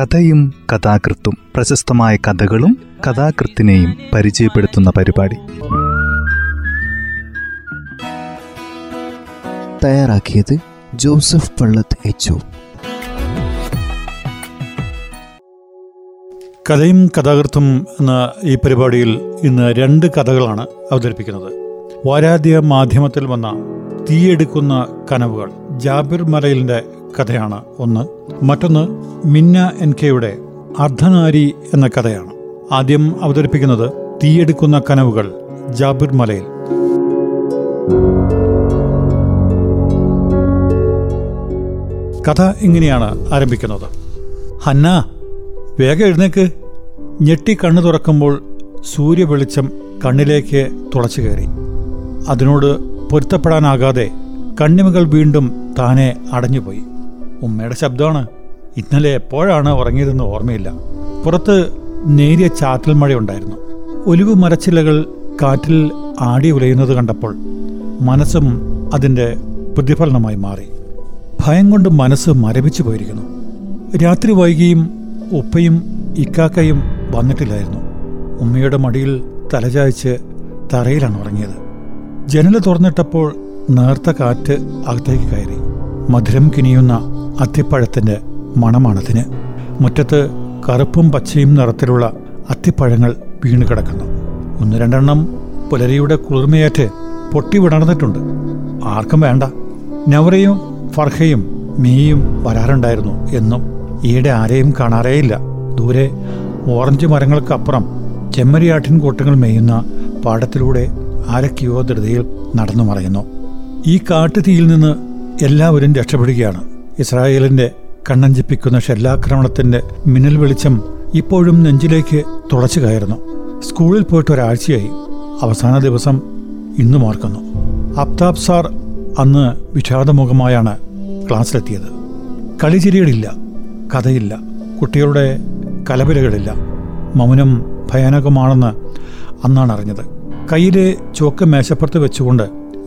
കഥയും കഥാകൃത്തും പ്രശസ്തമായ കഥകളും കഥാകൃത്തിനെയും പരിചയപ്പെടുത്തുന്ന പരിപാടി. തയ്യാറാക്കിയത് ജോസഫ് പള്ളത്ത് എച്ച് കഥയും കഥാകൃത്തും എന്ന ഈ പരിപാടിയിൽ ഇന്ന് രണ്ട് കഥകളാണ് അവതരിപ്പിക്കുന്നത്. വാരാദ്യ മാധ്യമത്തിൽ വന്ന തീയെടുക്കുന്ന കനവുകൾ ജാബിർ മലയിലിന്റെ കഥയാണ് ഒന്ന്. മറ്റൊന്ന് മിന്ന എൻ കെയുടെ അർദ്ധനാരി എന്ന കഥയാണ്. ആദ്യം അവതരിപ്പിക്കുന്നത് തീയെടുക്കുന്ന കനവുകൾ ജാബിർ മലയിൽ. കഥ ഇങ്ങനെയാണ് ആരംഭിക്കുന്നത്. ഹന്ന വേഗം എഴുന്നേക്ക്. ഞെട്ടി കണ്ണു തുറക്കുമ്പോൾ സൂര്യവെളിച്ചം കണ്ണിലേക്ക് തുളച്ചു കയറി. അതിനോട് പൊരുത്തപ്പെടാനാകാതെ കണ്ണിമകൾ വീണ്ടും താനെ അടഞ്ഞുപോയി. ഉമ്മയുടെ ശബ്ദമാണ്. ഇന്നലെ എപ്പോഴാണ് ഉറങ്ങിയതെന്ന് ഓർമ്മയില്ല. പുറത്ത് നേരിയ ചാറ്റൽ മഴയുണ്ടായിരുന്നു ഒലിവ് മരച്ചിലകൾ കാറ്റിൽ ആടി ഉലയുന്നത് കണ്ടപ്പോൾ മനസ്സും അതിന്റെ പ്രതിഫലനമായി മാറി. ഭയം കൊണ്ട് മനസ്സ് മരവിച്ചു പോയിരിക്കുന്നു. രാത്രി വൈകിയും ഉപ്പയും ഇക്കാക്കയും വന്നിട്ടില്ലായിരുന്നു. ഉമ്മയുടെ മടിയിൽ തലചായ്ച്ച് തറയിലാണ് ഉറങ്ങിയത്. ജനല തുറന്നിട്ടപ്പോൾ നേർത്ത കാറ്റ് അകത്തേക്ക് കയറി. മധുരം കിനിയുന്ന അത്തിപ്പഴത്തിന്റെ മണമാണതിന്. മുറ്റത്ത് കറുപ്പും പച്ചയും നിറത്തിലുള്ള അത്തിപ്പഴങ്ങൾ വീണ് കിടക്കുന്നു. ഒന്ന് രണ്ടെണ്ണം പുലരിയുടെ കുളിർമയേറ്റ് പൊട്ടി വിടർന്നിട്ടുണ്ട്. ആർക്കും വേണ്ട. നവറയും ഫർഹയും മീയും വരാറുണ്ടായിരുന്നു എന്നും ഈയിടെ ആരെയും കാണാറേയില്ല. ദൂരെ ഓറഞ്ച് മരങ്ങൾക്കപ്പുറം ചെമ്മരിയാട്ടിൻ കൂട്ടങ്ങൾ മേയുന്ന പാടത്തിലൂടെ ആരൊക്കെയോ ധൃതിയിൽ നടന്നു മറയുന്നു. ഈ കാട്ടുതീയിൽ നിന്ന് എല്ലാവരും രക്ഷപ്പെടുകയാണ്. ഇസ്രായേലിന്റെ കണ്ണഞ്ചിപ്പിക്കുന്ന ഷെല്ലാക്രമണത്തിന്റെ മിന്നൽ വെളിച്ചം ഇപ്പോഴും നെഞ്ചിലേക്ക് തുളച്ചു കയറുന്നു. സ്കൂളിൽ പോയിട്ട് ഒരാഴ്ചയായി. അവസാന ദിവസം ഇന്നും മാർക്കുന്നു അബ്താബ് സാർ അന്ന് വിഷാദമുഖമായാണ് ക്ലാസ്സിലെത്തിയത്. കളിചിരികളില്ല കഥയില്ല കുട്ടികളുടെ കലപിലകളില്ല. മൗനം ഭയാനകമാണെന്ന് അന്നാണ് അറിഞ്ഞത്. കയ്യിലെ ചോക്ക് മേശപ്പുറത്ത് വെച്ചുകൊണ്ട്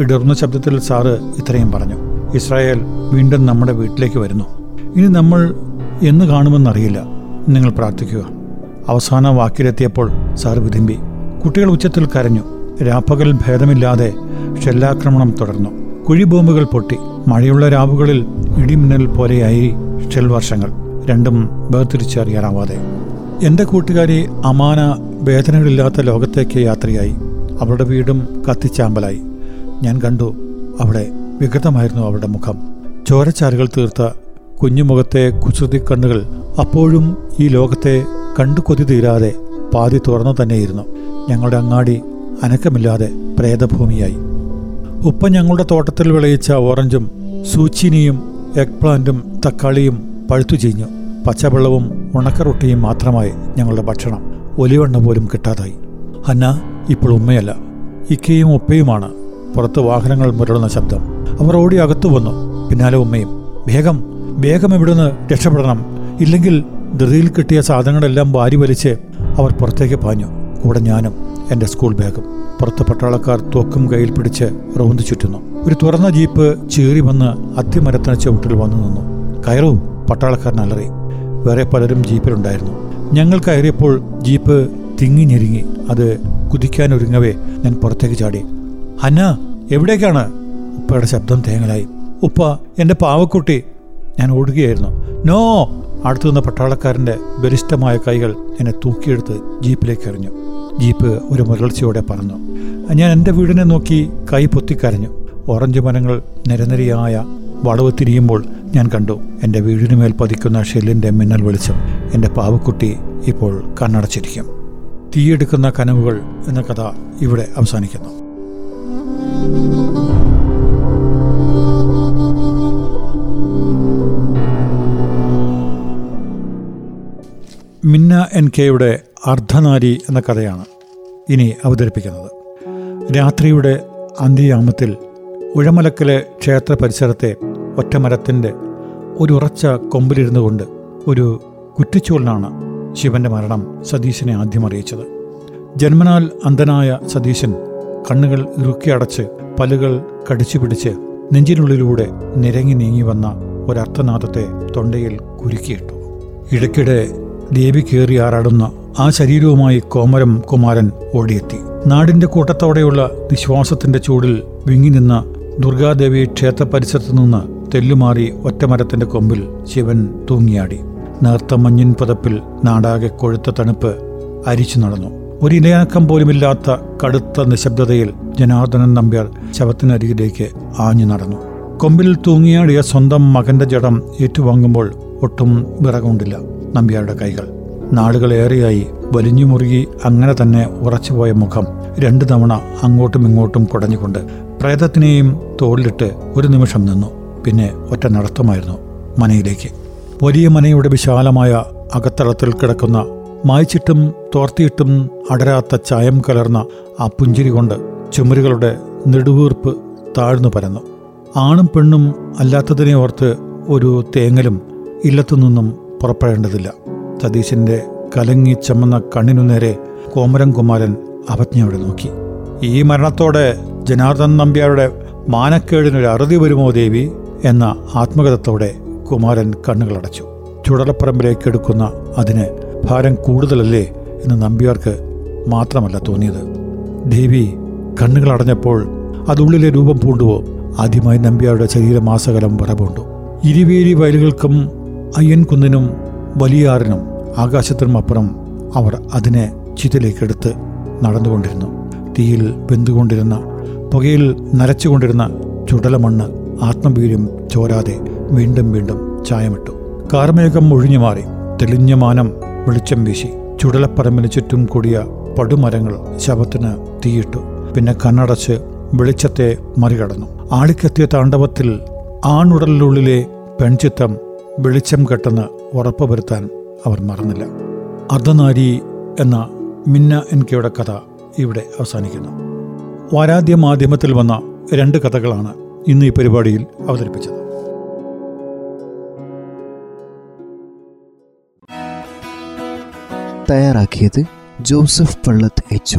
ഇടർന്ന ശബ്ദത്തിൽ സാറ് ഇത്രയും പറഞ്ഞു. ഇസ്രായേൽ വീണ്ടും നമ്മുടെ വീട്ടിലേക്ക് വരുന്നു. ഇനി നമ്മൾ എന്ന് കാണുമെന്നറിയില്ല. നിങ്ങൾ പ്രാർത്ഥിക്കുക. അവസാന വാക്കിലെത്തിയപ്പോൾ സാർ വിതുമ്പി കുട്ടികൾ ഉച്ചത്തിൽ കരഞ്ഞു. രാപ്പകൽ ഭേദമില്ലാതെ ഷെല്ലാക്രമണം തുടർന്നു. കുഴിബോംബുകൾ പൊട്ടി. മഴയുള്ള രാവുകളിൽ ഇടിമിന്നൽ പോലെയായി ഷെൽ വർഷങ്ങൾ രണ്ടും വേർതിരിച്ചറിയാനാവാതെ. എന്റെ കൂട്ടുകാരി അമാന വേദനകളില്ലാത്ത ലോകത്തേക്ക് യാത്രയായി. അവളുടെ വീടും കത്തിച്ചാമ്പലായി. ഞാൻ കണ്ടു അവിടെ വികൃതമായിരുന്നു അവളുടെ മുഖം. ചോരച്ചാലുകൾ തീർത്ത കുഞ്ഞുമുഖത്തെ കുസൃതി കണ്ണുകൾ അപ്പോഴും ഈ ലോകത്തെ കണ്ടു കൊതി തീരാതെ പാതി തുറന്നു തന്നെയിരുന്നു. ഞങ്ങളുടെ അങ്ങാടി അനക്കമില്ലാതെ പ്രേതഭൂമിയായി. ഉപ്പ ഞങ്ങളുടെ തോട്ടത്തിൽ വിളയിച്ച ഓറഞ്ചും സൂച്ചിനിയും എഗ് പ്ലാന്റും തക്കാളിയും പഴുത്തു ചീഞ്ഞു. പച്ചവെള്ളവും ഉണക്കറൊട്ടിയും മാത്രമായി ഞങ്ങളുടെ ഭക്ഷണം ഒലിവെണ്ണ പോലും കിട്ടാതായി. ഹന്ന ഇപ്പോൾ ഉമ്മയല്ല. ഇക്കയും ഉപ്പയുമാണ് പുറത്ത് വാഹനങ്ങൾ മുരളുന്ന ശബ്ദം. അവർ ഓടി അകത്തു വന്നു. പിന്നാലെ ഉമ്മയും വേഗം വേഗം ഇവിടുന്ന് രക്ഷപ്പെടണം. ഇല്ലെങ്കിൽ ധൃതിയിൽ കിട്ടിയ സാധനങ്ങളെല്ലാം വാരി വലിച്ച് അവർ പുറത്തേക്ക് പാഞ്ഞു. കൂടെ ഞാനും എന്റെ സ്കൂൾ ബാഗും. പുറത്ത് പട്ടാളക്കാർ തോക്കും കയ്യിൽ പിടിച്ച് റൗണ്ട് ചുറ്റുന്നു. ഒരു തുറന്ന ജീപ്പ് ചീറി വന്ന് അത്തിമരത്തിന് ചുവട്ടിൽ വന്നു നിന്നു. കയറൂ പട്ടാളക്കാരൻ അലറി വേറെ പലരും ജീപ്പിലുണ്ടായിരുന്നു. ഞങ്ങൾ കയറിയപ്പോൾ ജീപ്പ് തിങ്ങി ഞെരുങ്ങി. അത് കുതിക്കാനൊരുങ്ങവേ ഞാൻ പുറത്തേക്ക് ചാടി. അന്ന എവിടേക്കാണ്? ഉപ്പയുടെ ശബ്ദം തേങ്ങലായി. ഉപ്പ എന്റെ പാവക്കുട്ടി. ഞാൻ ഓടുകയായിരുന്നു. നോ! അടുത്തു നിന്ന പട്ടാളക്കാരന്റെ ബലിഷ്ടമായ കൈകൾ എന്നെ തൂക്കിയെടുത്ത് ജീപ്പിലേക്ക് എറിഞ്ഞു. ജീപ്പ് ഒരു മുരൾച്ചയോടെ പറഞ്ഞു ഞാൻ എന്റെ വീടിനെ നോക്കി കൈ പൊത്തിക്കരഞ്ഞു. ഓറഞ്ച് മരങ്ങൾ നിരനിരയായ വളവ് തിരിയുമ്പോൾ ഞാൻ കണ്ടു എന്റെ വീടിനുമേൽ പതിക്കുന്ന ഷെല്ലിന്റെ മിന്നൽ വെളിച്ചം. എന്റെ പാവക്കുട്ടി ഇപ്പോൾ കണ്ണടച്ചിരിക്കും. തീയെടുക്കുന്ന കനവുകൾ എന്ന കഥ ഇവിടെ അവസാനിക്കുന്നു. മിന്ന എൻ കെയുടെ അർദ്ധനാരി എന്ന കഥയാണ് ഇനി അവതരിപ്പിക്കുന്നത്. രാത്രിയുടെ അന്ത്യയാമത്തിൽ ഉഴമലക്കലെ ക്ഷേത്ര പരിസരത്തെ ഒറ്റമരത്തിന്റെ ഒരു ഉറച്ച കൊമ്പിലിരുന്നു കൊണ്ട് ഒരു കുറ്റിച്ചൂളിനാണ് ശിവന്റെ മരണം സതീശനെ ആദ്യം അറിയിച്ചത്. ജന്മനാൽ അന്ധനായ സതീശൻ കണ്ണുകൾ ഇറുക്കി അടച്ച് പല്ലുകൾ കടിച്ചു പിടിച്ച് നെഞ്ചിനുള്ളിലൂടെ നിരങ്ങി നീങ്ങി വന്ന ഒരർത്ഥനാഥത്തെ തൊണ്ടയിൽ കുരുക്കിയിട്ടു. ഇടയ്ക്കിടെ ദേവി കയറി ആറാടുന്ന ആ ശരീരവുമായി കോമരം കുമാരൻ ഓടിയെത്തി. നാടിന്റെ കൂട്ടത്തോടെയുള്ള നിശ്വാസത്തിന്റെ ചൂടിൽ വിങ്ങി നിന്ന ദുർഗാദേവി ക്ഷേത്ര പരിസരത്തു നിന്ന് തെല്ലുമാറി ഒറ്റമരത്തിന്റെ കൊമ്പിൽ ശിവൻ തൂങ്ങിയാടി. നേർത്ത മഞ്ഞിൻ പുതപ്പിൽ നാടാകെ കൊഴുത്ത തണുപ്പ് അരിച്ചു നടന്നു. ഒരു ഇനയാക്കം പോലുമില്ലാത്ത കടുത്ത നിശബ്ദതയിൽ ജനാർദ്ദനൻ നമ്പ്യാർ ശവത്തിനരികിലേക്ക് ആഞ്ഞു നടന്നു. കൊമ്പിൽ തൂങ്ങിയാടിയ സ്വന്തം മകന്റെ ജടം ഏറ്റുവാങ്ങുമ്പോൾ ഒട്ടും വിറകൊണ്ടില്ല. നമ്പ്യാരുടെ കൈകൾ. നാളുകളേറെയായി വലിഞ്ഞു മുറുകി അങ്ങനെ തന്നെ ഉറച്ചുപോയ മുഖം രണ്ടു തവണ അങ്ങോട്ടും ഇങ്ങോട്ടും കുടഞ്ഞുകൊണ്ട് പ്രേതത്തിനെയും തോളിലിട്ട് ഒരു നിമിഷം നിന്നു. പിന്നെ ഒറ്റ നടത്തമായിരുന്നു മനയിലേക്ക്. വലിയ മനയുടെ വിശാലമായ അകത്തളത്തിൽ കിടക്കുന്ന മായ്ച്ചിട്ടും തോർത്തിയിട്ടും അടരാത്ത ചായം കലർന്ന ആ പുഞ്ചിരി കൊണ്ട് ചുമരുകളുടെ നെടുവീർപ്പ് താഴ്ന്നു പരന്നു. ആണും പെണ്ണും അല്ലാത്തതിനെ ഓർത്ത് ഒരു തേങ്ങലും ഇല്ലത്തുനിന്നും പുറപ്പെടേണ്ടതില്ല. സതീശന്റെ കലങ്ങി ചമ്മന്ന കണ്ണിനു നേരെ കോമരം കുമാരൻ അവജ്ഞയോടെ നോക്കി. ഈ മരണത്തോടെ ജനാർദ്ദൻ നമ്പ്യാരുടെ മാനക്കേടിനൊരു അറുതി വരുമോ ദേവി? എന്ന ആത്മകഥത്തോടെ കുമാരൻ കണ്ണുകളടച്ചു ചുടലപ്പറമ്പിലേക്ക് എടുക്കുന്ന അതിന് ഭാരം കൂടുതലല്ലേ എന്ന് നമ്പ്യാർക്ക് മാത്രമല്ല തോന്നിയത്. ദേവി കണ്ണുകളടഞ്ഞപ്പോൾ അതുള്ളിലെ രൂപം പൂണ്ടുവോ? ആദ്യമായി നമ്പ്യാരുടെ ശരീരമാസകലം വിറവുണ്ടു ഇരുവേരി വയലുകൾക്കും അയ്യൻകുന്നിനും വലിയാറിനും ആകാശത്തിനും അപ്പുറം അവർ അതിനെ ചിതലേക്കെടുത്ത് നടന്നുകൊണ്ടിരുന്നു. തീയിൽ വെന്തുകൊണ്ടിരുന്ന പുകയിൽ നരച്ചുകൊണ്ടിരുന്ന ചുടലമണ്ണ് ആത്മവീര്യം ചോരാതെ വീണ്ടും വീണ്ടും ചായമിട്ടു. കാർമേഘം ഒഴിഞ്ഞു മാറി തെളിഞ്ഞ മാനം വെളിച്ചം വീശി ചുടലപ്പറമ്പിന് ചുറ്റും കൂടിയ പടുമരങ്ങൾ ശവത്തിന് തീയിട്ടു. പിന്നെ കണ്ണടച്ച് വെളിച്ചത്തെ മറികടന്നു. ആളിക്കെത്തിയ താണ്ഡവത്തിൽ ആണുടലിനുള്ളിലെ പെൺചിത്തം വെളിച്ചം കെട്ടെന്ന് ഉറപ്പുവരുത്താൻ അവർ മറന്നില്ല. അർദ്ധനാരി എന്ന മിന്ന എൻ കെയുടെ കഥ ഇവിടെ അവസാനിക്കുന്നു. വാരാദ്യ മാധ്യമത്തിൽ വന്ന രണ്ട് കഥകളാണ് ഇന്ന് ഈ പരിപാടിയിൽ അവതരിപ്പിച്ചത്. തയ്യാറാക്കിയത് ജോസഫ് പള്ളത്ത് എച്ച്